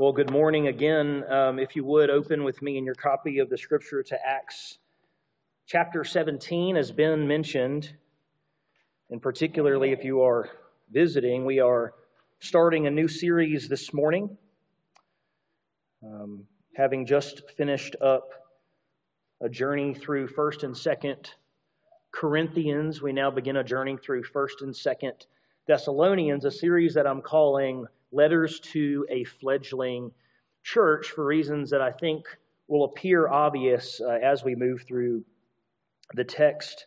Well, good morning again. Um, if you would open with me in your copy of the scripture to Acts chapter 17, as Ben mentioned, and particularly if you are visiting, we are starting a new series this morning. Um, having just finished up a journey through 1st and 2nd Corinthians, we now begin a journey through 1st and 2nd Thessalonians, a series that I'm calling letters to a fledgling church for reasons that I think will appear obvious uh, as we move through the text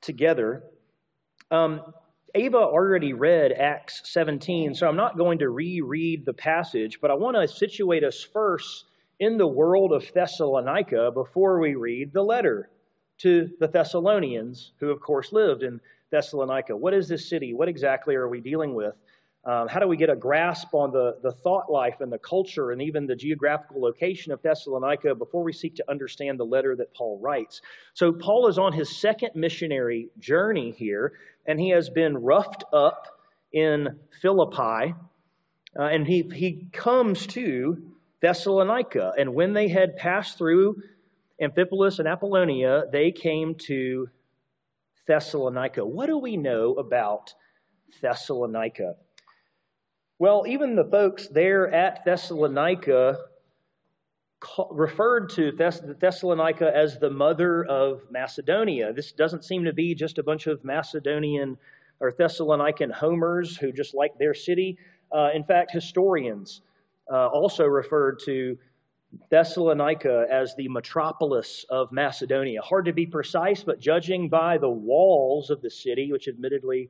together. Um, Ava already read Acts 17, so I'm not going to reread the passage, but I want to situate us first in the world of Thessalonica before we read the letter to the Thessalonians, who, of course, lived in Thessalonica. What is this city? What exactly are we dealing with? Um, how do we get a grasp on the, the thought life and the culture and even the geographical location of Thessalonica before we seek to understand the letter that Paul writes? So, Paul is on his second missionary journey here, and he has been roughed up in Philippi, uh, and he, he comes to Thessalonica. And when they had passed through Amphipolis and Apollonia, they came to Thessalonica. What do we know about Thessalonica? Well, even the folks there at Thessalonica referred to Thessalonica as the mother of Macedonia. This doesn't seem to be just a bunch of Macedonian or Thessalonican homers who just like their city. Uh, in fact, historians uh, also referred to Thessalonica as the metropolis of Macedonia. Hard to be precise, but judging by the walls of the city, which admittedly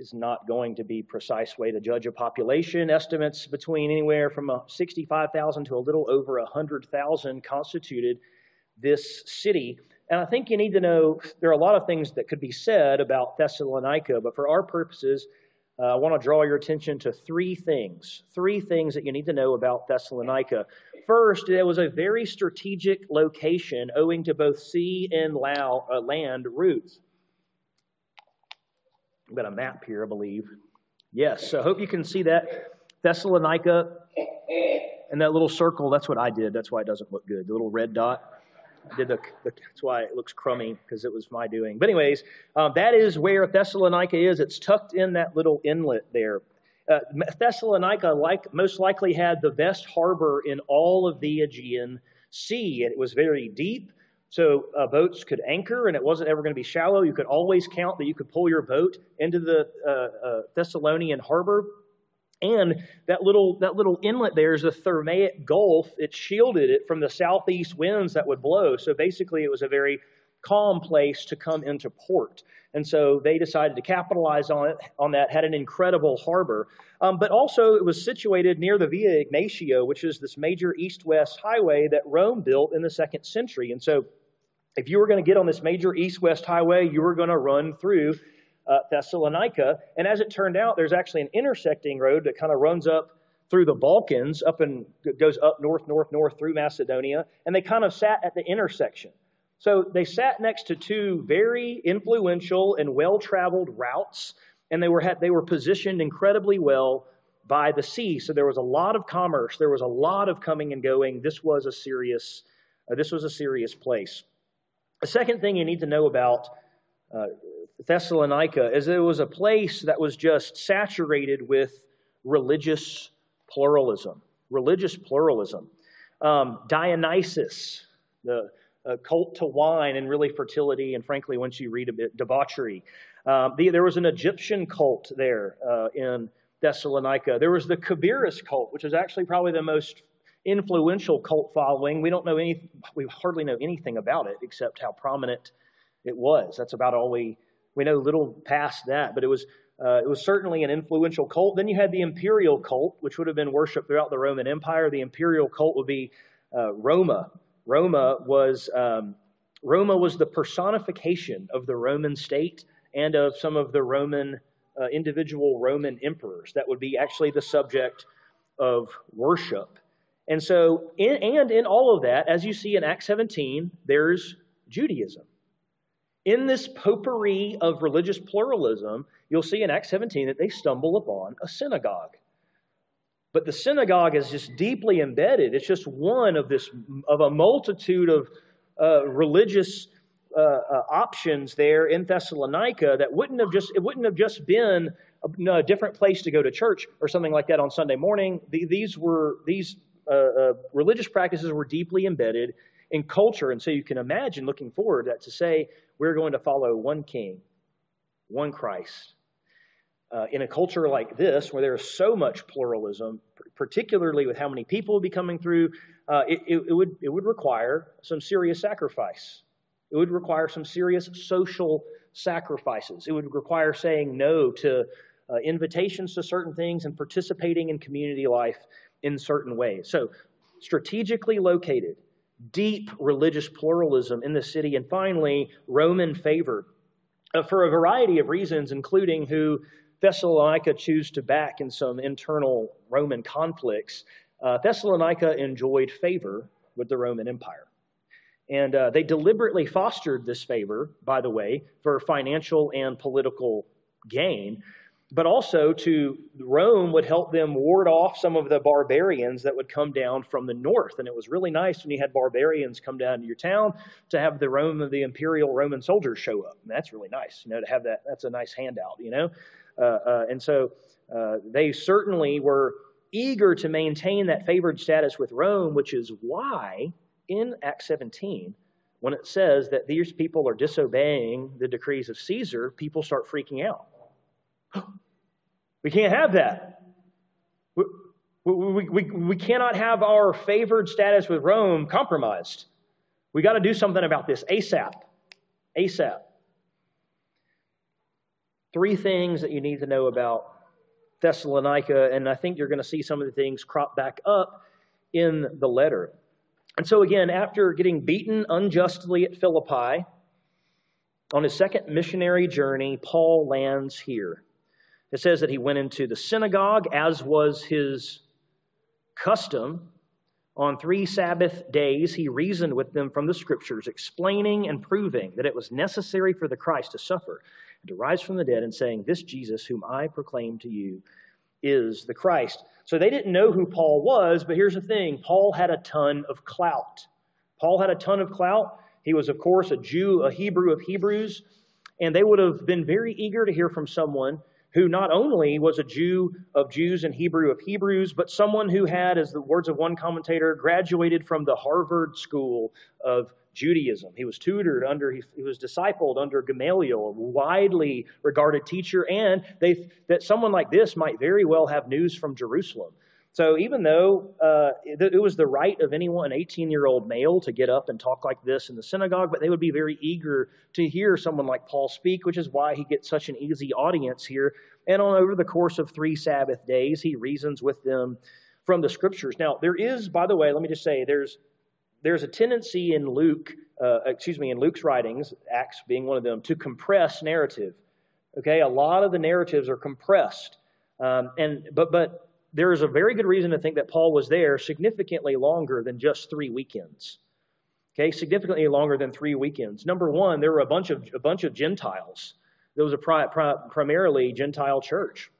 is not going to be precise way to judge a population. Estimates between anywhere from 65,000 to a little over 100,000 constituted this city. And I think you need to know there are a lot of things that could be said about Thessalonica, but for our purposes, uh, I want to draw your attention to three things. Three things that you need to know about Thessalonica. First, it was a very strategic location owing to both sea and uh, land routes. I've got a map here, I believe. Yes, so I hope you can see that. Thessalonica and that little circle, that's what I did. That's why it doesn't look good. The little red dot. I did the, the that's why it looks crummy because it was my doing. But anyways, um, that is where Thessalonica is. It's tucked in that little inlet there. Uh, Thessalonica, like most likely, had the best harbor in all of the Aegean Sea. It was very deep. So uh, boats could anchor, and it wasn't ever going to be shallow. You could always count that you could pull your boat into the uh, uh, Thessalonian harbor. And that little that little inlet there is a Thermaic Gulf. It shielded it from the southeast winds that would blow. So basically, it was a very calm place to come into port. And so they decided to capitalize on it on that. Had an incredible harbor, um, but also it was situated near the Via Egnatia, which is this major east-west highway that Rome built in the second century. And so if you were going to get on this major east west highway, you were going to run through uh, Thessalonica. And as it turned out, there's actually an intersecting road that kind of runs up through the Balkans, up and goes up north, north, north through Macedonia. And they kind of sat at the intersection. So they sat next to two very influential and well traveled routes, and they were, they were positioned incredibly well by the sea. So there was a lot of commerce, there was a lot of coming and going. This was a serious, uh, this was a serious place. The second thing you need to know about uh, Thessalonica is it was a place that was just saturated with religious pluralism. Religious pluralism. Um, Dionysus, the uh, cult to wine and really fertility, and frankly, once you read a bit, debauchery. Um, the, there was an Egyptian cult there uh, in Thessalonica. There was the Cabirist cult, which is actually probably the most influential cult following. We don't know any, we hardly know anything about it except how prominent it was. That's about all we we know. Little past that, but it was uh, it was certainly an influential cult. Then you had the imperial cult, which would have been worshipped throughout the Roman Empire. The imperial cult would be uh, Roma. Roma was um, Roma was the personification of the Roman state and of some of the Roman uh, individual Roman emperors. That would be actually the subject of worship. And so, in, and in all of that, as you see in Acts 17, there's Judaism. In this potpourri of religious pluralism, you'll see in Acts 17 that they stumble upon a synagogue. But the synagogue is just deeply embedded. It's just one of this of a multitude of uh, religious uh, uh, options there in Thessalonica that wouldn't have just it wouldn't have just been a, a different place to go to church or something like that on Sunday morning. The, these were these uh, uh, religious practices were deeply embedded in culture, and so you can imagine looking forward that to say we're going to follow one King, one Christ, uh, in a culture like this, where there's so much pluralism, particularly with how many people will be coming through, uh, it, it, it, would, it would require some serious sacrifice. It would require some serious social sacrifices. It would require saying no to uh, invitations to certain things and participating in community life in certain ways. So, strategically located, deep religious pluralism in the city, and finally, Roman favor. Uh, for a variety of reasons, including who Thessalonica choose to back in some internal Roman conflicts, uh, Thessalonica enjoyed favor with the Roman Empire. And uh, they deliberately fostered this favor, by the way, for financial and political gain, but also to Rome would help them ward off some of the barbarians that would come down from the north. And it was really nice when you had barbarians come down to your town to have the Rome of the imperial Roman soldiers show up. And that's really nice, you know, to have that. That's a nice handout, you know. Uh, uh, and so uh, they certainly were eager to maintain that favored status with Rome, which is why in Acts 17, when it says that these people are disobeying the decrees of Caesar, people start freaking out. We can't have that. We, we, we, we cannot have our favored status with Rome compromised. We got to do something about this ASAP. ASAP. Three things that you need to know about Thessalonica, and I think you're going to see some of the things crop back up in the letter. And so, again, after getting beaten unjustly at Philippi, on his second missionary journey, Paul lands here. It says that he went into the synagogue, as was his custom. On three Sabbath days, he reasoned with them from the Scriptures, explaining and proving that it was necessary for the Christ to suffer and to rise from the dead, and saying, This Jesus, whom I proclaim to you, is the Christ. So they didn't know who Paul was, but here's the thing Paul had a ton of clout. Paul had a ton of clout. He was, of course, a Jew, a Hebrew of Hebrews, and they would have been very eager to hear from someone who not only was a Jew of Jews and Hebrew of Hebrews, but someone who had, as the words of one commentator, graduated from the Harvard School of Judaism. He was tutored under, he, was discipled under Gamaliel, a widely regarded teacher, and they, that someone like this might very well have news from Jerusalem. So even though uh, it, it was the right of anyone, an 18 year old male, to get up and talk like this in the synagogue, but they would be very eager to hear someone like Paul speak, which is why he gets such an easy audience here. And on over the course of three Sabbath days, he reasons with them from the scriptures. Now, there is, by the way, let me just say, there's there's a tendency in Luke, uh, excuse me, in Luke's writings, Acts being one of them, to compress narrative. Okay, a lot of the narratives are compressed, um, and but but there is a very good reason to think that Paul was there significantly longer than just three weekends. Okay, significantly longer than three weekends. Number one, there were a bunch of a bunch of Gentiles. There was a pri- pri- primarily Gentile church.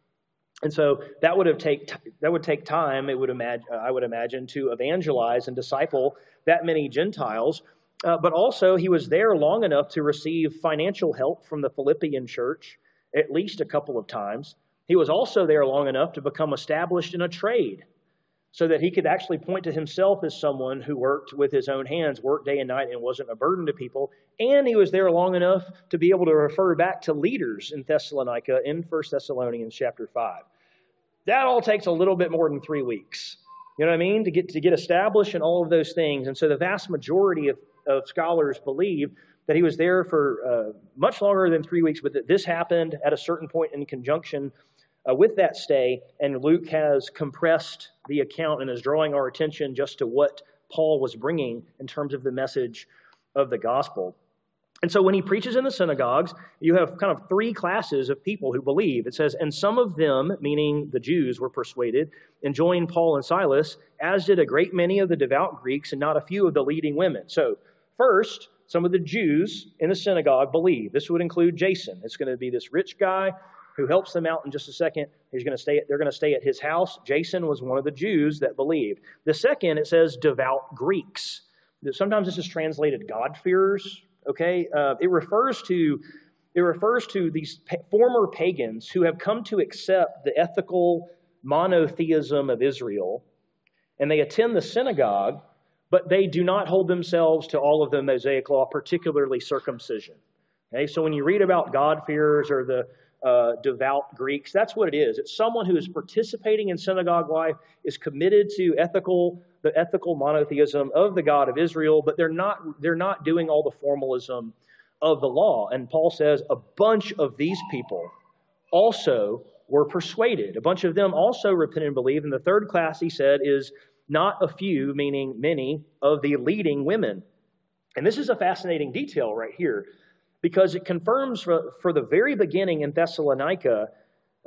And so that would have take that would take time. It would imagine I would imagine to evangelize and disciple that many Gentiles. Uh, but also he was there long enough to receive financial help from the Philippian church at least a couple of times. He was also there long enough to become established in a trade so that he could actually point to himself as someone who worked with his own hands, worked day and night, and wasn't a burden to people. And he was there long enough to be able to refer back to leaders in Thessalonica in 1 Thessalonians chapter 5. That all takes a little bit more than three weeks. You know what I mean? To get, to get established in all of those things. And so the vast majority of, of scholars believe that he was there for uh, much longer than three weeks, but that this happened at a certain point in conjunction uh, with that stay, and Luke has compressed the account and is drawing our attention just to what Paul was bringing in terms of the message of the gospel. And so when he preaches in the synagogues, you have kind of three classes of people who believe. It says, and some of them, meaning the Jews, were persuaded and joined Paul and Silas, as did a great many of the devout Greeks and not a few of the leading women. So, first, some of the Jews in the synagogue believe. This would include Jason. It's going to be this rich guy who helps them out in just a second. He's going to stay. At, they're going to stay at his house. Jason was one of the Jews that believed. The second, it says devout Greeks. Sometimes this is translated God-fearers. Okay, uh, it refers to it refers to these former pagans who have come to accept the ethical monotheism of Israel, and they attend the synagogue, but they do not hold themselves to all of the Mosaic law, particularly circumcision. Okay, so when you read about God-fearers or the uh, devout Greeks, that's what it is. It's someone who is participating in synagogue life, is committed to ethical the ethical monotheism of the God of Israel, but they're not they're not doing all the formalism of the law. And Paul says a bunch of these people also were persuaded. A bunch of them also repented and believed. And the third class, he said, is not a few, meaning many, of the leading women. And this is a fascinating detail right here because it confirms for, for the very beginning in Thessalonica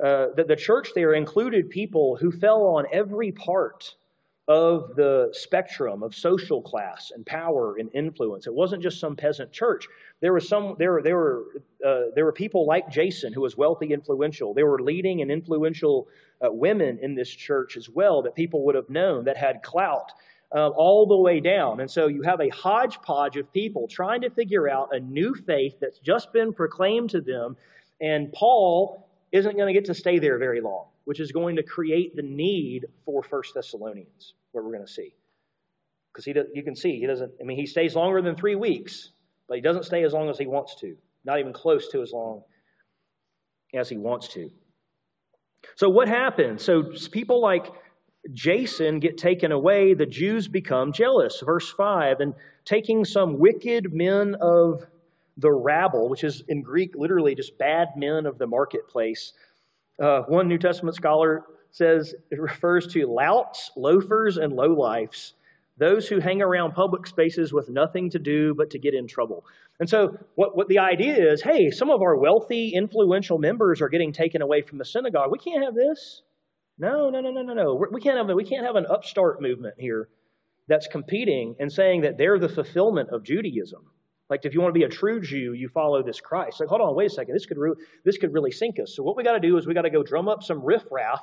uh, that the church there included people who fell on every part of the spectrum of social class and power and influence. It wasn't just some peasant church. There were some there there were uh, there were people like Jason who was wealthy, influential. There were leading and influential uh, women in this church as well that people would have known that had clout. Uh, all the way down. And so you have a hodgepodge of people trying to figure out a new faith that's just been proclaimed to them. And Paul isn't going to get to stay there very long which is going to create the need for First Thessalonians, what we're going to see. Because you can see, he doesn't, I mean, he stays longer than three weeks, but he doesn't stay as long as he wants to, not even close to as long as he wants to. So, what happens? So, people like Jason get taken away, the Jews become jealous. Verse 5 and taking some wicked men of the rabble, which is in Greek literally just bad men of the marketplace, uh, one New Testament scholar says it refers to louts, loafers, and lowlifes, those who hang around public spaces with nothing to do but to get in trouble. And so, what, what the idea is hey, some of our wealthy, influential members are getting taken away from the synagogue. We can't have this. No, no, no, no, no, no. We can't have, we can't have an upstart movement here that's competing and saying that they're the fulfillment of Judaism. Like if you want to be a true Jew, you follow this Christ. Like, hold on, wait a second. This could re- this could really sink us. So what we got to do is we got to go drum up some riffraff,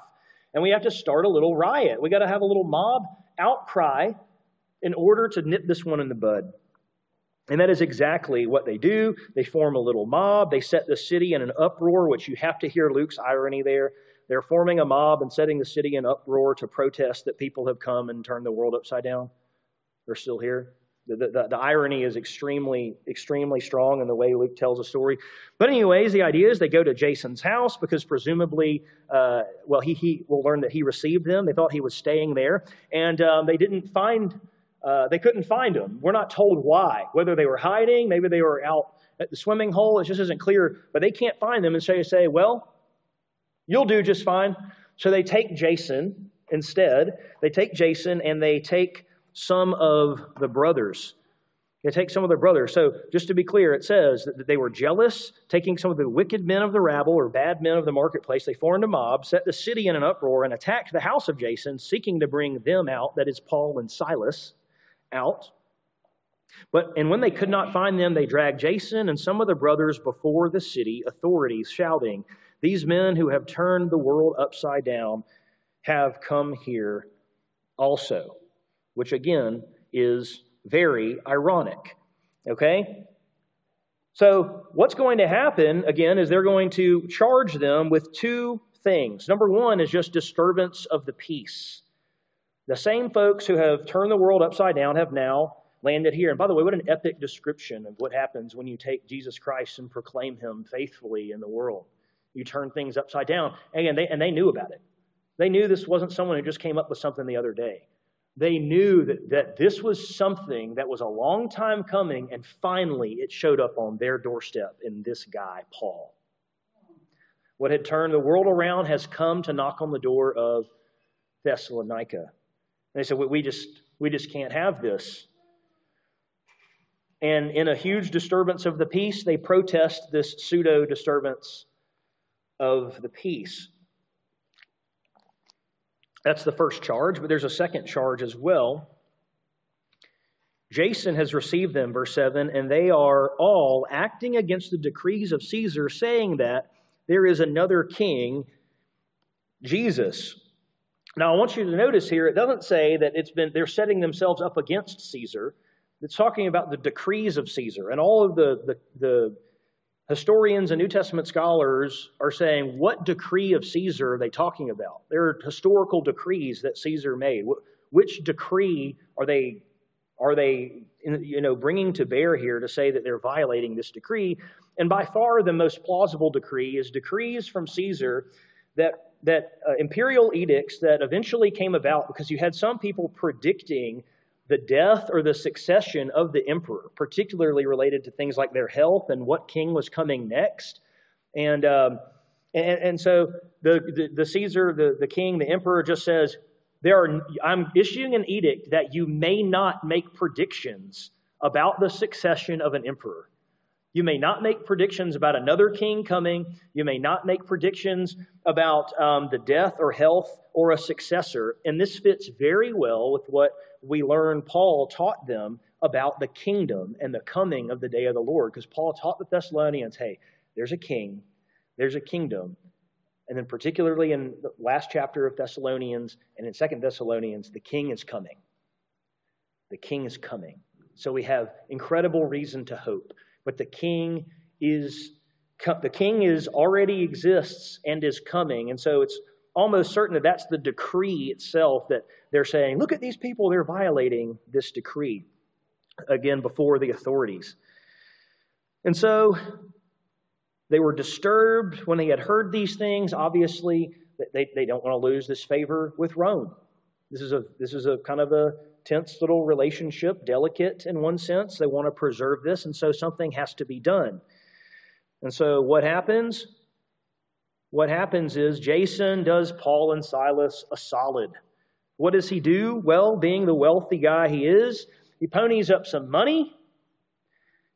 and we have to start a little riot. We got to have a little mob outcry in order to nip this one in the bud. And that is exactly what they do. They form a little mob. They set the city in an uproar, which you have to hear Luke's irony there. They're forming a mob and setting the city in uproar to protest that people have come and turned the world upside down. They're still here. The, the, the, irony is extremely, extremely strong in the way Luke tells a story. But, anyways, the idea is they go to Jason's house because presumably, uh, well, he, he will learn that he received them. They thought he was staying there, and um, they didn't find, uh, they couldn't find him. We're not told why. Whether they were hiding, maybe they were out at the swimming hole. It just isn't clear. But they can't find them, and so you say, well, you'll do just fine. So they take Jason instead. They take Jason and they take some of the brothers. They take some of their brothers. So, just to be clear, it says that they were jealous, taking some of the wicked men of the rabble or bad men of the marketplace. They formed a mob, set the city in an uproar, and attacked the house of Jason, seeking to bring them out, that is, Paul and Silas, out. But and when they could not find them, they dragged Jason and some of the brothers before the city authorities, shouting, These men who have turned the world upside down have come here also which again is very ironic. Okay? So, what's going to happen, again, is they're going to charge them with two things. Number one is just disturbance of the peace. The same folks who have turned the world upside down have now landed here. And by the way, what an epic description of what happens when you take Jesus Christ and proclaim him faithfully in the world. You turn things upside down. And they, and they knew about it. They knew this wasn't someone who just came up with something the other day. They knew that, that this was something that was a long time coming, and finally it showed up on their doorstep in this guy, Paul. What had turned the world around has come to knock on the door of Thessalonica. And they said, we just, we just can't have this. And in a huge disturbance of the peace, they protest this pseudo disturbance of the peace. That's the first charge, but there's a second charge as well. Jason has received them, verse 7, and they are all acting against the decrees of Caesar, saying that there is another king, Jesus. Now, I want you to notice here, it doesn't say that it's been, they're setting themselves up against Caesar. It's talking about the decrees of Caesar. And all of the, the, the historians and New Testament scholars are saying, what decree of Caesar are they talking about? There are historical decrees that Caesar made. Which decree are they, are they you know, bringing to bear here to say that they're violating this decree? And by far the most plausible decree is decrees from Caesar that, that uh, imperial edicts that eventually came about because you had some people predicting the death or the succession of the emperor, particularly related to things like their health and what king was coming next. And, um, and, and, so the, the, the Caesar, the, the king, the emperor just says, there are, I'm issuing an edict that you may not make predictions about the succession of an emperor. You may not make predictions about another king coming. You may not make predictions about um, the death or health or a successor. And this fits very well with what we learn Paul taught them about the kingdom and the coming of the day of the Lord. Because Paul taught the Thessalonians hey, there's a king, there's a kingdom. And then, particularly in the last chapter of Thessalonians and in Second Thessalonians, the king is coming. The king is coming. So we have incredible reason to hope but the king is the king is already exists and is coming. And so it's almost certain that that's the decree itself that they're saying look at these people they're violating this decree again before the authorities. And so they were disturbed when they had heard these things. Obviously they, they don't want to lose this favor with rome. This is a this is a kind of a tense little relationship, delicate in one sense. They want to preserve this, and so something has to be done. And so what happens? What happens is Jason does Paul and Silas a solid. What does he do? Well, being the wealthy guy he is, he ponies up some money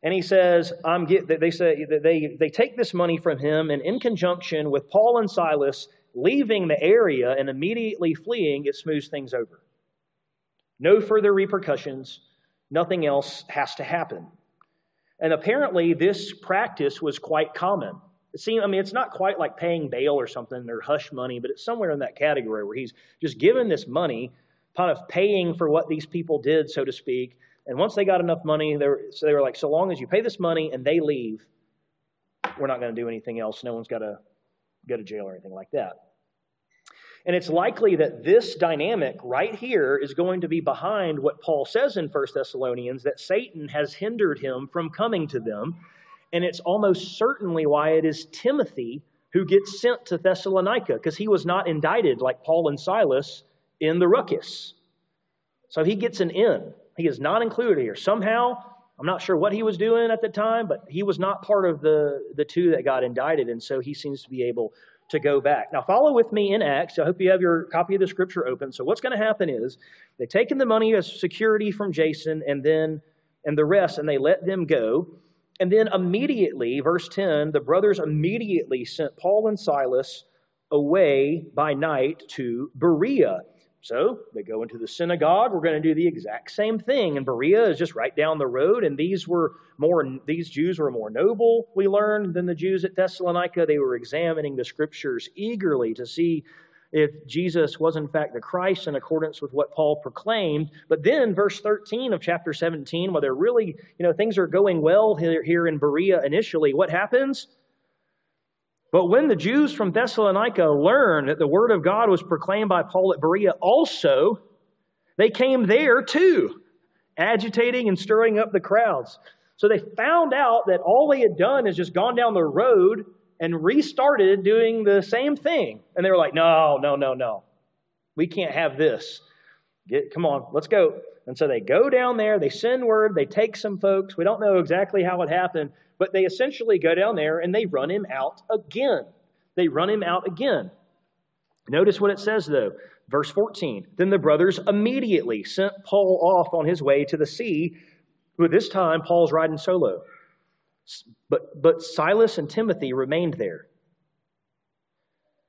and he says, I'm get, they say they, they take this money from him, and in conjunction with Paul and Silas leaving the area and immediately fleeing, it smooths things over. No further repercussions. Nothing else has to happen. And apparently, this practice was quite common. It seems, I mean, it's not quite like paying bail or something or hush money, but it's somewhere in that category where he's just given this money, kind of paying for what these people did, so to speak. And once they got enough money, they were, so they were like, so long as you pay this money and they leave, we're not going to do anything else. No one's got to go to jail or anything like that. And it's likely that this dynamic right here is going to be behind what Paul says in 1 Thessalonians that Satan has hindered him from coming to them. And it's almost certainly why it is Timothy who gets sent to Thessalonica, because he was not indicted like Paul and Silas in the ruckus. So he gets an in. He is not included here. Somehow, I'm not sure what he was doing at the time, but he was not part of the, the two that got indicted, and so he seems to be able to go back. Now, follow with me in Acts. I hope you have your copy of the scripture open. So, what's going to happen is they taken the money as security from Jason and then and the rest, and they let them go. And then immediately, verse 10, the brothers immediately sent Paul and Silas away by night to Berea. So they go into the synagogue. We're going to do the exact same thing. And Berea is just right down the road. And these were more, these Jews were more noble, we learned, than the Jews at Thessalonica. They were examining the scriptures eagerly to see if Jesus was in fact the Christ in accordance with what Paul proclaimed. But then, verse 13 of chapter 17, where they're really, you know, things are going well here, here in Berea initially, what happens? But when the Jews from Thessalonica learned that the word of God was proclaimed by Paul at Berea also, they came there too, agitating and stirring up the crowds. So they found out that all they had done is just gone down the road and restarted doing the same thing. And they were like, no, no, no, no. We can't have this. Get, come on, let's go. And so they go down there, they send word, they take some folks. We don't know exactly how it happened, but they essentially go down there and they run him out again. They run him out again. Notice what it says, though. Verse 14 Then the brothers immediately sent Paul off on his way to the sea, but this time Paul's riding solo. But, but Silas and Timothy remained there.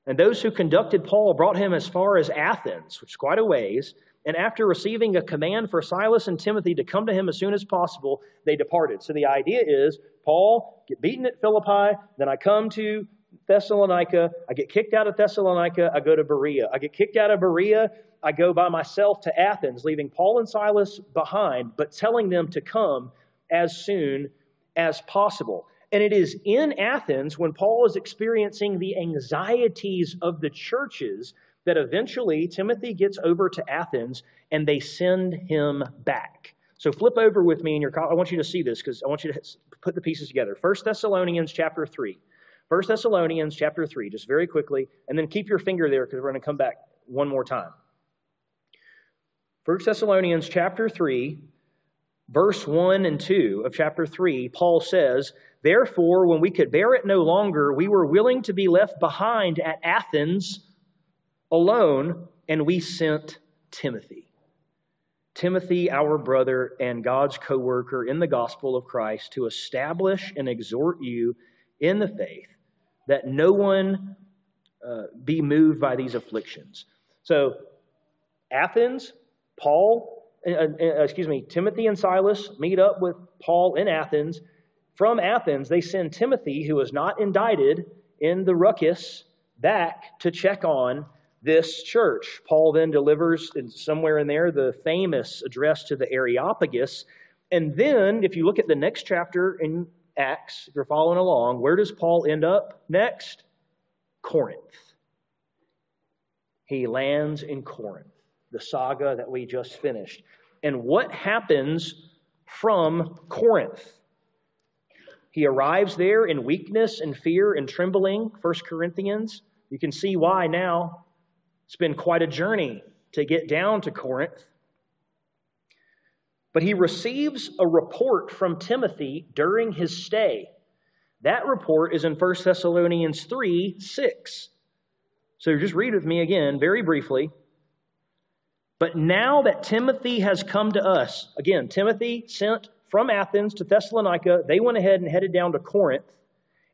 And those who conducted Paul brought him as far as Athens, which is quite a ways. And after receiving a command for Silas and Timothy to come to him as soon as possible, they departed. So the idea is Paul, get beaten at Philippi, then I come to Thessalonica. I get kicked out of Thessalonica. I go to Berea. I get kicked out of Berea. I go by myself to Athens, leaving Paul and Silas behind, but telling them to come as soon as possible. And it is in Athens when Paul is experiencing the anxieties of the churches that eventually Timothy gets over to Athens and they send him back. So flip over with me in your I want you to see this because I want you to put the pieces together. 1 Thessalonians chapter 3. 1 Thessalonians chapter 3, just very quickly, and then keep your finger there because we're going to come back one more time. 1 Thessalonians chapter 3, verse 1 and 2 of chapter 3, Paul says, Therefore, when we could bear it no longer, we were willing to be left behind at Athens alone, and we sent Timothy. Timothy, our brother and God's co worker in the gospel of Christ, to establish and exhort you in the faith, that no one uh, be moved by these afflictions. So, Athens, Paul, uh, uh, excuse me, Timothy and Silas meet up with Paul in Athens. From Athens, they send Timothy, who is not indicted in the ruckus, back to check on this church. Paul then delivers somewhere in there the famous address to the Areopagus. And then, if you look at the next chapter in Acts, if you're following along, where does Paul end up next? Corinth. He lands in Corinth, the saga that we just finished. And what happens from Corinth? He arrives there in weakness and fear and trembling, 1 Corinthians. You can see why now. It's been quite a journey to get down to Corinth. But he receives a report from Timothy during his stay. That report is in 1 Thessalonians 3 6. So just read with me again, very briefly. But now that Timothy has come to us, again, Timothy sent from Athens to Thessalonica, they went ahead and headed down to Corinth.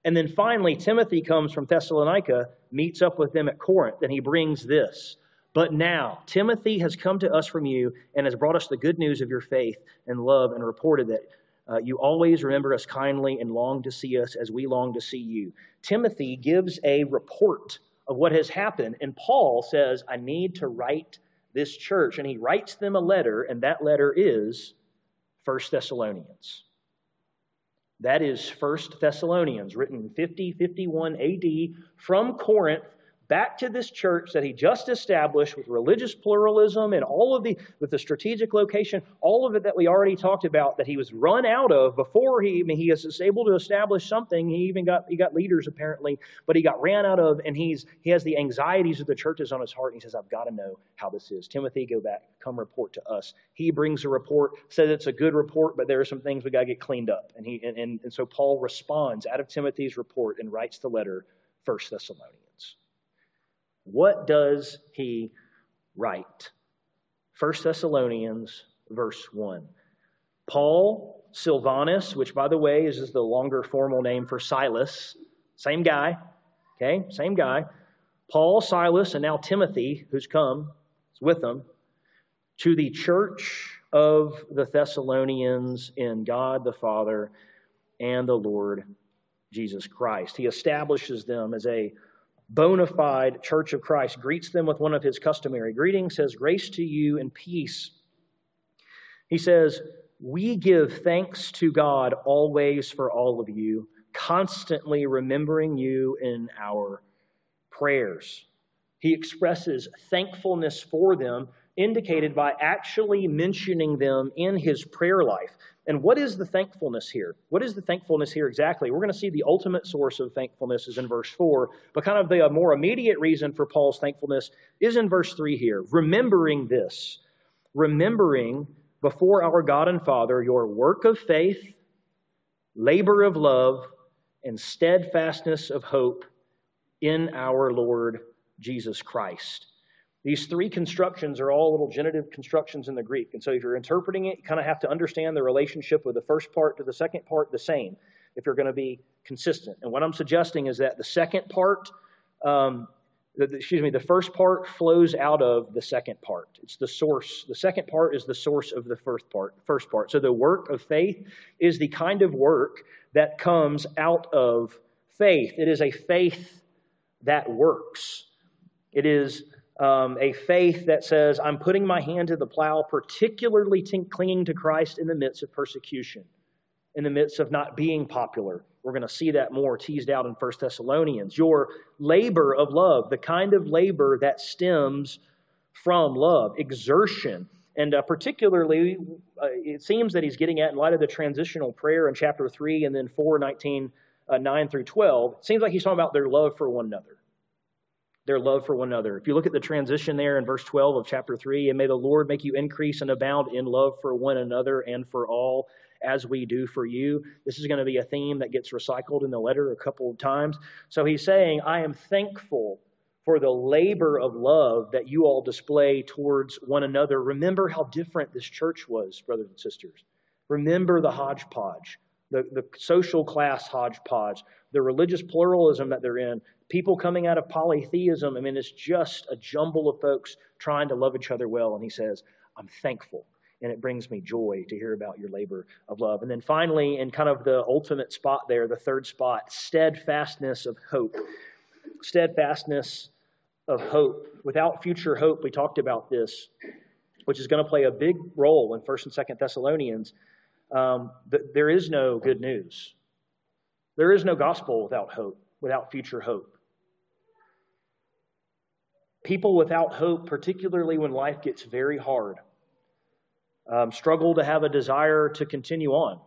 And then finally, Timothy comes from Thessalonica, meets up with them at Corinth, and he brings this. But now, Timothy has come to us from you and has brought us the good news of your faith and love and reported that uh, you always remember us kindly and long to see us as we long to see you. Timothy gives a report of what has happened, and Paul says, I need to write this church. And he writes them a letter, and that letter is First Thessalonians. That is First Thessalonians, written 50 51 AD from Corinth back to this church that he just established with religious pluralism and all of the with the strategic location, all of it that we already talked about that he was run out of before he I mean, he is able to establish something. He even got he got leaders apparently, but he got ran out of, and he's he has the anxieties of the churches on his heart. And he says, I've got to know how this is. Timothy, go back, come report to us. He brings a report, says it's a good report, but there are some things we got to get cleaned up. And he and, and, and so Paul responds out of Timothy's report and writes the letter, First Thessalonians. What does he write? 1 Thessalonians, verse 1. Paul Silvanus, which by the way is the longer formal name for Silas, same guy, okay, same guy. Paul, Silas, and now Timothy, who's come, is with them, to the church of the Thessalonians in God the Father and the Lord Jesus Christ. He establishes them as a bona fide church of Christ, greets them with one of his customary greetings, says, Grace to you and peace. He says, We give thanks to God always for all of you, constantly remembering you in our prayers. He expresses thankfulness for them, indicated by actually mentioning them in his prayer life. And what is the thankfulness here? What is the thankfulness here exactly? We're going to see the ultimate source of thankfulness is in verse 4, but kind of the uh, more immediate reason for Paul's thankfulness is in verse 3 here. Remembering this, remembering before our God and Father your work of faith, labor of love, and steadfastness of hope in our Lord Jesus Christ. These three constructions are all little genitive constructions in the Greek. And so if you're interpreting it, you kind of have to understand the relationship with the first part to the second part the same if you're going to be consistent. And what I'm suggesting is that the second part, um, the, excuse me, the first part flows out of the second part. It's the source. The second part is the source of the first part. First part. So the work of faith is the kind of work that comes out of faith. It is a faith that works. It is um, a faith that says, I'm putting my hand to the plow, particularly t- clinging to Christ in the midst of persecution, in the midst of not being popular. We're going to see that more teased out in 1 Thessalonians. Your labor of love, the kind of labor that stems from love, exertion. And uh, particularly, uh, it seems that he's getting at, in light of the transitional prayer in chapter 3 and then 4, 19, uh, 9 through 12, it seems like he's talking about their love for one another their love for one another. If you look at the transition there in verse 12 of chapter 3, and may the Lord make you increase and abound in love for one another and for all as we do for you. This is going to be a theme that gets recycled in the letter a couple of times. So he's saying, I am thankful for the labor of love that you all display towards one another. Remember how different this church was, brothers and sisters. Remember the hodgepodge, the, the social class hodgepodge, the religious pluralism that they're in people coming out of polytheism. I mean, it's just a jumble of folks trying to love each other well. And he says, I'm thankful. And it brings me joy to hear about your labor of love. And then finally, in kind of the ultimate spot there, the third spot, steadfastness of hope. Steadfastness of hope. Without future hope, we talked about this, which is going to play a big role in 1st and 2nd Thessalonians. Um, there is no good news. There is no gospel without hope, without future hope. People without hope, particularly when life gets very hard, um, struggle to have a desire to continue on.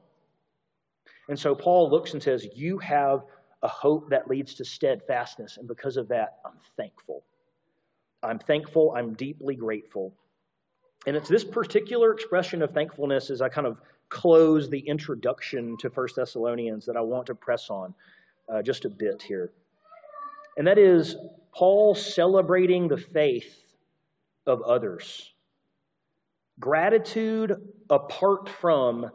And so Paul looks and says, You have a hope that leads to steadfastness. And because of that, I'm thankful. I'm thankful. I'm deeply grateful. And it's this particular expression of thankfulness as I kind of close the introduction to First Thessalonians that I want to press on uh, just a bit here. And that is Paul celebrating the faith of others. Gratitude apart from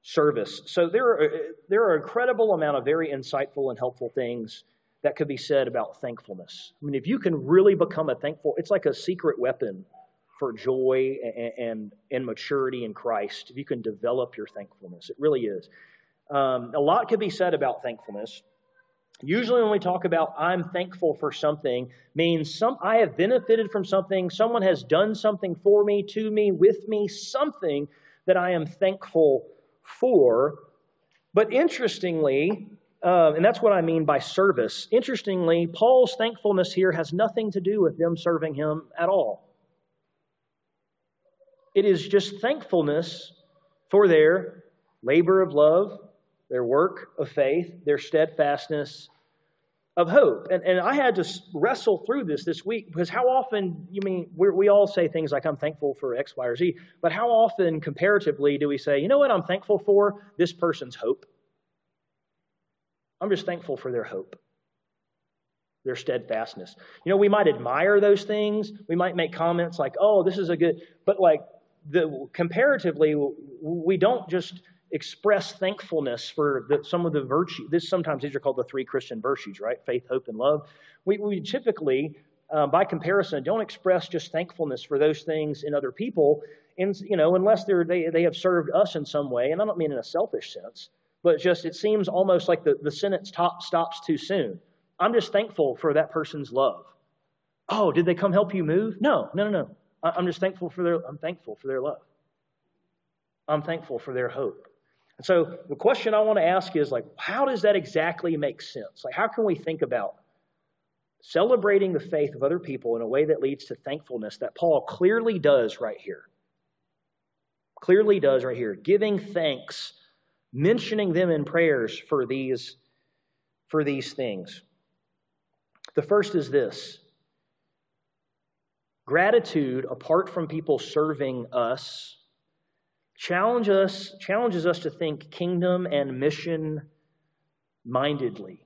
service. So there are, there are incredible amount of very insightful and helpful things that could be said about thankfulness. I mean, if you can really become a thankful, it's like a secret weapon for joy and, and, maturity in Christ. If you can develop your thankfulness, it really is. Um, a lot could be said about thankfulness. Usually, when we talk about I'm thankful for something, means some I have benefited from something, someone has done something for me, to me, with me, something that I am thankful for. But interestingly, uh, and that's what I mean by service. Interestingly, Paul's thankfulness here has nothing to do with them serving him at all. It is just thankfulness for their labor of love, their work of faith, their steadfastness of hope. And, and I had to wrestle through this this week because how often, you mean, we all say things like, I'm thankful for X, Y, or Z, but how often, comparatively, do we say, you know what I'm thankful for? This person's hope. I'm just thankful for their hope, their steadfastness. You know, we might admire those things. We might make comments like, oh, this is a good, but like, the comparatively, we don't just express thankfulness for the, some of the virtue. This sometimes these are called the three Christian virtues, right? Faith, hope, and love. We, we typically, um, by comparison, don't express just thankfulness for those things in other people, in, you know, unless they're, they they have served us in some way. And I don't mean in a selfish sense, but just it seems almost like the, the sentence top stops too soon. I'm just thankful for that person's love. Oh, did they come help you move? No, no, no, no. I'm just thankful for their. I'm thankful for their love. I'm thankful for their hope. And so the question I want to ask is like, how does that exactly make sense? Like, how can we think about celebrating the faith of other people in a way that leads to thankfulness that Paul clearly does right here? Clearly does right here. Giving thanks, mentioning them in prayers for these, for these things. The first is this gratitude apart from people serving us us, challenges us to think kingdom and mission mindedly.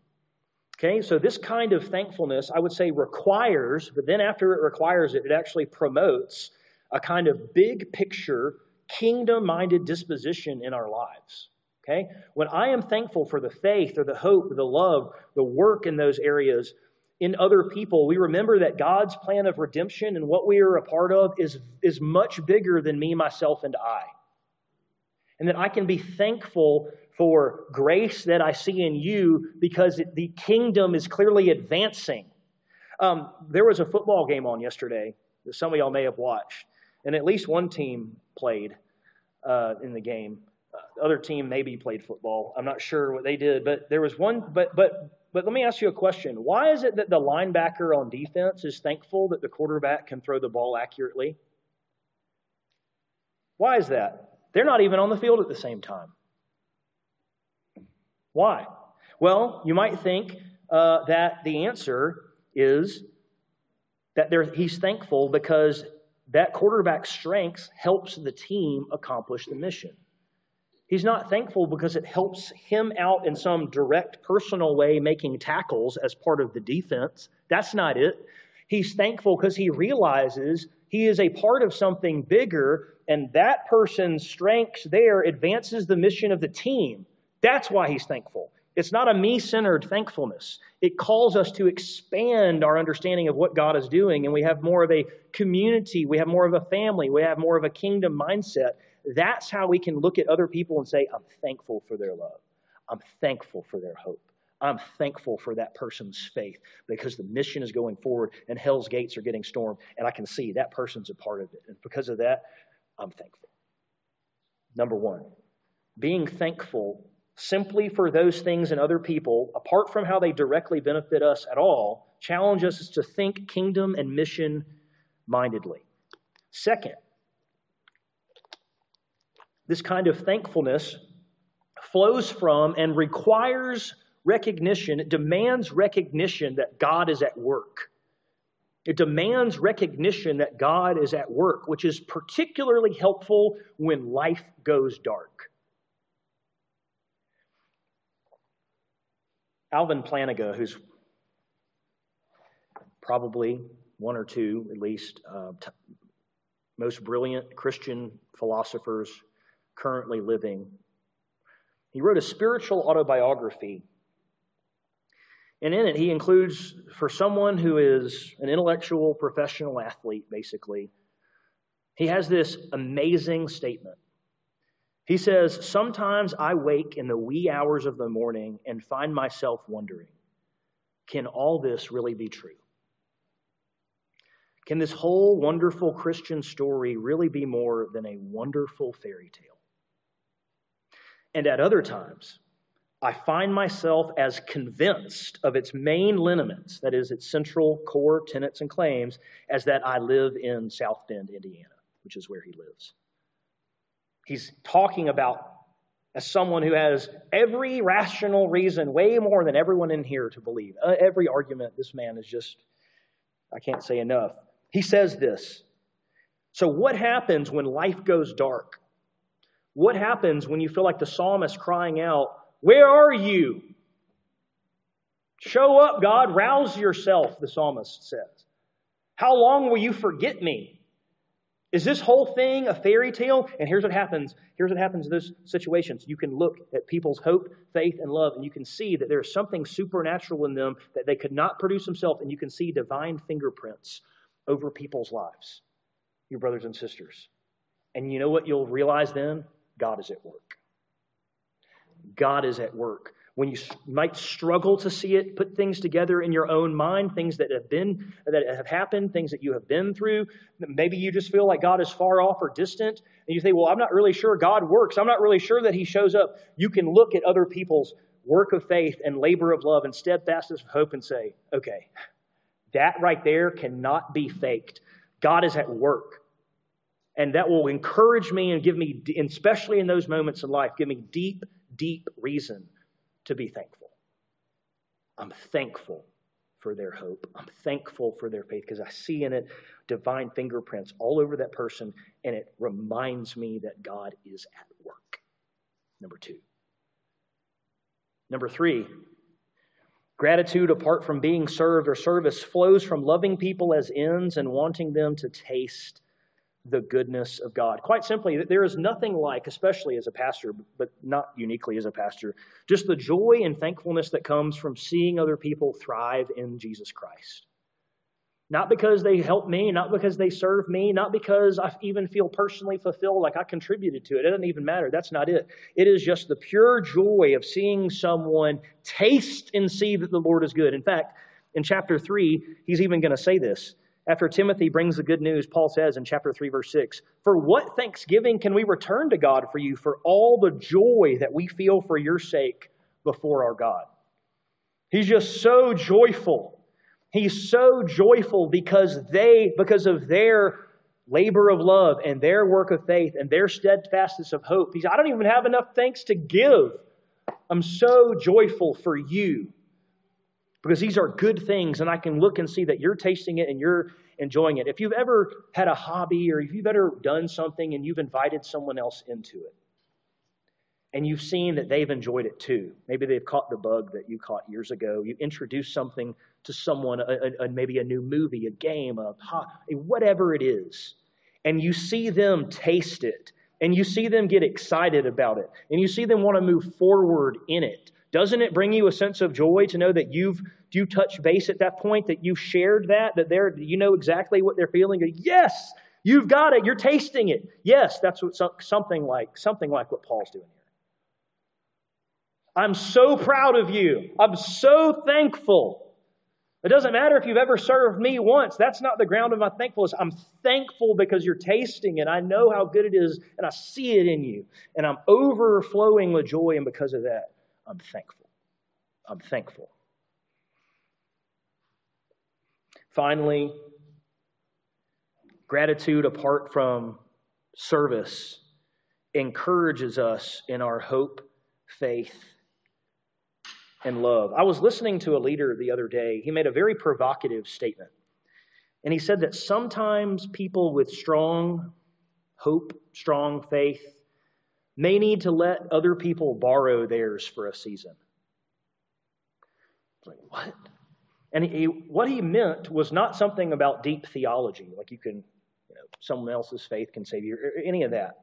Okay, so this kind of thankfulness, I would say, requires, but then after it requires it, it actually promotes a kind of big picture, kingdom minded disposition in our lives. Okay, when I am thankful for the faith or the hope or the love, the work in those areas in other people, we remember that God's plan of redemption and what we are a part of is, is much bigger than me, myself, and I and that I can be thankful for grace that I see in you because the kingdom is clearly advancing. Um, there was a football game on yesterday that some of y'all may have watched, and at least one team played uh, in the game. Uh, the other team maybe played football. I'm not sure what they did, but there was one. But but but let me ask you a question. Why is it that the linebacker on defense is thankful that the quarterback can throw the ball accurately? Why is that? They're not even on the field at the same time. Why? Well, you might think uh, that the answer is that he's thankful because that quarterback's strengths helps the team accomplish the mission. He's not thankful because it helps him out in some direct personal way making tackles as part of the defense. That's not it. He's thankful because he realizes he is a part of something bigger, and that person's strengths there advances the mission of the team. That's why he's thankful. It's not a me centered thankfulness. It calls us to expand our understanding of what God is doing, and we have more of a community, we have more of a family, we have more of a kingdom mindset. That's how we can look at other people and say, I'm thankful for their love. I'm thankful for their hope. I'm thankful for that person's faith because the mission is going forward and hell's gates are getting stormed, and I can see that person's a part of it. And because of that, I'm thankful. Number one, being thankful simply for those things and other people, apart from how they directly benefit us at all, challenge us to think kingdom and mission mindedly. Second, this kind of thankfulness flows from and requires recognition, it demands recognition that God is at work. It demands recognition that God is at work, which is particularly helpful when life goes dark. Alvin Plantinga, who's probably one or two, at least, uh, t- most brilliant Christian philosophers currently living, he wrote a spiritual autobiography. And in it, he includes, for someone who is an intellectual professional athlete, basically, he has this amazing statement. He says, Sometimes I wake in the wee hours of the morning and find myself wondering, can all this really be true? Can this whole wonderful Christian story really be more than a wonderful fairy tale? And at other times, I find myself as convinced of its main lineaments, that is, its central core tenets and claims, as that I live in South Bend, Indiana, which is where he lives. He's talking about as someone who has every rational reason, way more than everyone in here, to believe. Uh, every argument, this man is just, I can't say enough. He says this. So, what happens when life goes dark? What happens when you feel like the psalmist crying out, Where are you? Show up, God, rouse yourself, the psalmist says. How long will you forget me? Is this whole thing a fairy tale? And here's what happens. Here's what happens in those situations. You can look at people's hope, faith, and love, and you can see that there's something supernatural in them that they could not produce themselves, and you can see divine fingerprints over people's lives, your brothers and sisters. And you know what you'll realize then? God is at work. God is at work when you might struggle to see it, put things together in your own mind, things that have been that have happened, things that you have been through. Maybe you just feel like God is far off or distant, and you think, "Well, I'm not really sure God works. I'm not really sure that He shows up." You can look at other people's work of faith and labor of love and steadfastness of hope and say, "Okay, that right there cannot be faked. God is at work." And that will encourage me and give me, especially in those moments in life, give me deep, deep reason to be thankful. I'm thankful for their hope. I'm thankful for their faith because I see in it divine fingerprints all over that person, and it reminds me that God is at work. Number two. Number three, gratitude apart from being served or service flows from loving people as ends and wanting them to taste the goodness of God. Quite simply, there is nothing like, especially as a pastor, but not uniquely as a pastor, just the joy and thankfulness that comes from seeing other people thrive in Jesus Christ. Not because they help me, not because they serve me, not because I even feel personally fulfilled like I contributed to it. It doesn't even matter. That's not it. It is just the pure joy of seeing someone taste and see that the Lord is good. In fact, in chapter 3, he's even going to say this. After Timothy brings the good news, Paul says in chapter 3, verse 6 For what thanksgiving can we return to God for you for all the joy that we feel for your sake before our God? He's just so joyful He's so joyful because they, because of their labor of love and their work of faith and their steadfastness of hope. He's, I don't even have enough thanks to give. I'm so joyful for you because these are good things and I can look and see that you're tasting it and you're enjoying it. If you've ever had a hobby or if you've ever done something and you've invited someone else into it, and you've seen that they've enjoyed it too. Maybe they've caught the bug that you caught years ago. You introduced something to someone, a, a, maybe a new movie, a game, a whatever it is, and you see them taste it, and you see them get excited about it, and you see them want to move forward in it. Doesn't it bring you a sense of joy to know that you've you touch base at that point that you've shared that that they're you know exactly what they're feeling? Yes, you've got it. You're tasting it. Yes, that's what something like something like what Paul's doing here. I'm so proud of you. I'm so thankful. It doesn't matter if you've ever served me once. That's not the ground of my thankfulness. I'm thankful because you're tasting it. I know how good it is, and I see it in you. And I'm overflowing with joy, and because of that, I'm thankful. I'm thankful. Finally, gratitude apart from service encourages us in our hope, faith, and love. I was listening to a leader the other day. He made a very provocative statement. And he said that sometimes people with strong hope, strong faith, may need to let other people borrow theirs for a season. Like, what? And he, what he meant was not something about deep theology, like you can, you know, someone else's faith can save you, or any of that.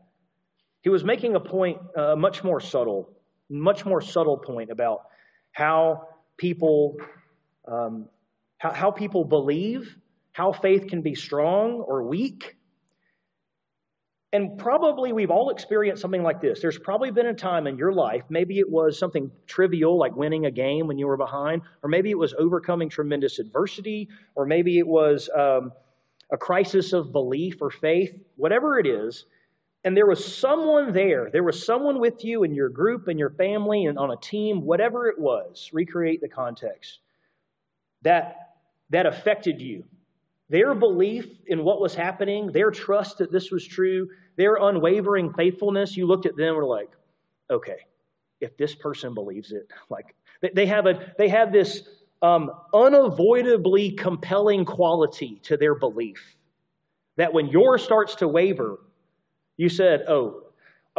He was making a point, uh, much more subtle, much more subtle point about how people, um, how, how people believe, how faith can be strong or weak. And probably we've all experienced something like this. There's probably been a time in your life, maybe it was something trivial like winning a game when you were behind, or maybe it was overcoming tremendous adversity, or maybe it was um, a crisis of belief or faith, whatever it is and there was someone there, there was someone with you in your group and your family and on a team, whatever it was, recreate the context, that, that affected you. Their belief in what was happening, their trust that this was true, their unwavering faithfulness, you looked at them and were like, okay, if this person believes it, like they have a they have this um, unavoidably compelling quality to their belief that when yours starts to waver, you said, Oh,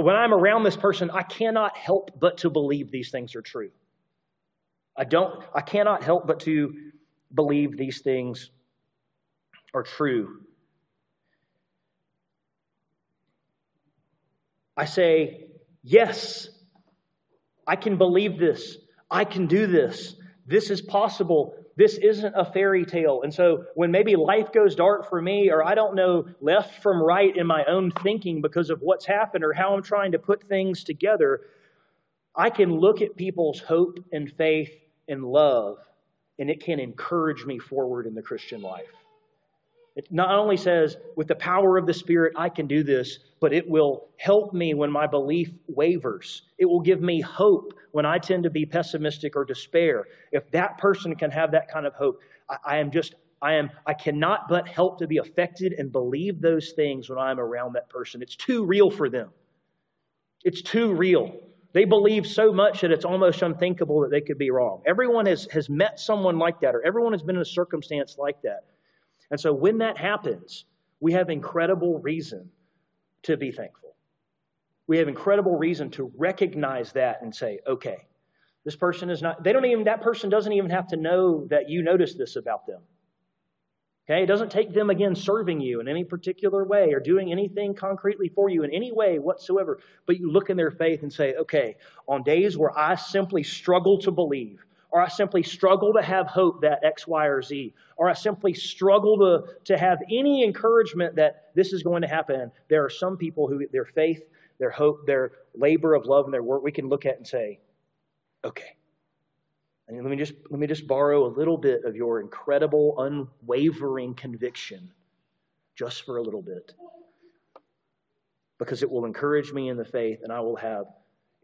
when I'm around this person, I cannot help but to believe these things are true. I don't, I cannot help but to believe these things are true. I say, Yes, I can believe this. I can do this. This is possible this isn't a fairy tale. And so when maybe life goes dark for me, or I don't know left from right in my own thinking because of what's happened or how I'm trying to put things together, I can look at people's hope and faith and love, and it can encourage me forward in the Christian life. It not only says, with the power of the Spirit, I can do this, but it will help me when my belief wavers. It will give me hope when I tend to be pessimistic or despair. If that person can have that kind of hope, I, I am just, I am, I cannot but help to be affected and believe those things when I'm around that person. It's too real for them. It's too real. They believe so much that it's almost unthinkable that they could be wrong. Everyone has, has met someone like that, or everyone has been in a circumstance like that. And so when that happens, we have incredible reason to be thankful. We have incredible reason to recognize that and say, okay, this person is not, they don't even, that person doesn't even have to know that you notice this about them. Okay, it doesn't take them again serving you in any particular way or doing anything concretely for you in any way whatsoever. But you look in their faith and say, okay, on days where I simply struggle to believe, or I simply struggle to have hope that X, Y, or Z, or I simply struggle to, to have any encouragement that this is going to happen, there are some people who their faith, their hope, their labor of love, and their work we can look at and say, okay. And let me just let me just borrow a little bit of your incredible, unwavering conviction just for a little bit. Because it will encourage me in the faith, and I will have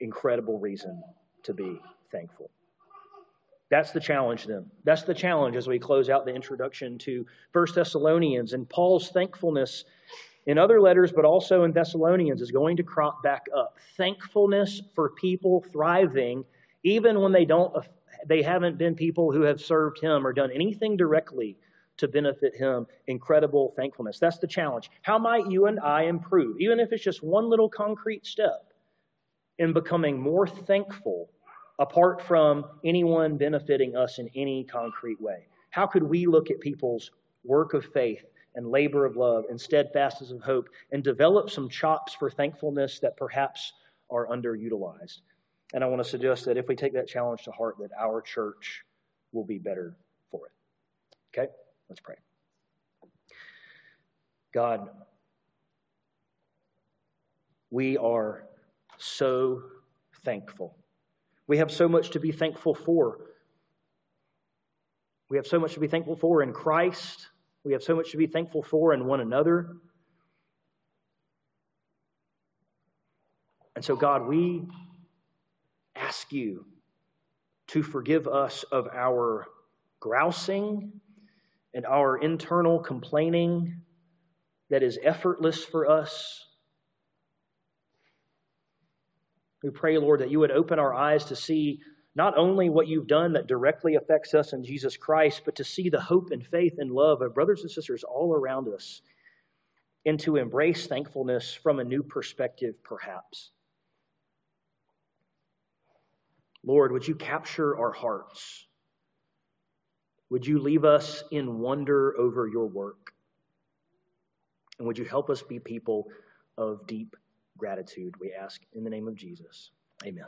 incredible reason to be thankful. That's the challenge then. That's the challenge as we close out the introduction to First Thessalonians. And Paul's thankfulness in other letters, but also in Thessalonians, is going to crop back up. Thankfulness for people thriving, even when they don't they haven't been people who have served him or done anything directly to benefit him. Incredible thankfulness. That's the challenge. How might you and I improve, even if it's just one little concrete step, in becoming more thankful apart from anyone benefiting us in any concrete way? How could we look at people's work of faith and labor of love and steadfastness of hope and develop some chops for thankfulness that perhaps are underutilized? And I want to suggest that if we take that challenge to heart, that our church will be better for it. Okay? Let's pray. God, we are so thankful. We have so much to be thankful for. We have so much to be thankful for in Christ. We have so much to be thankful for in one another. And so, God, we ask you to forgive us of our grousing and our internal complaining that is effortless for us. We pray, Lord, that you would open our eyes to see not only what you've done that directly affects us in Jesus Christ, but to see the hope and faith and love of brothers and sisters all around us, and to embrace thankfulness from a new perspective, perhaps. Lord, would you capture our hearts? Would you leave us in wonder over your work? And would you help us be people of deep gratitude, we ask in the name of Jesus. Amen.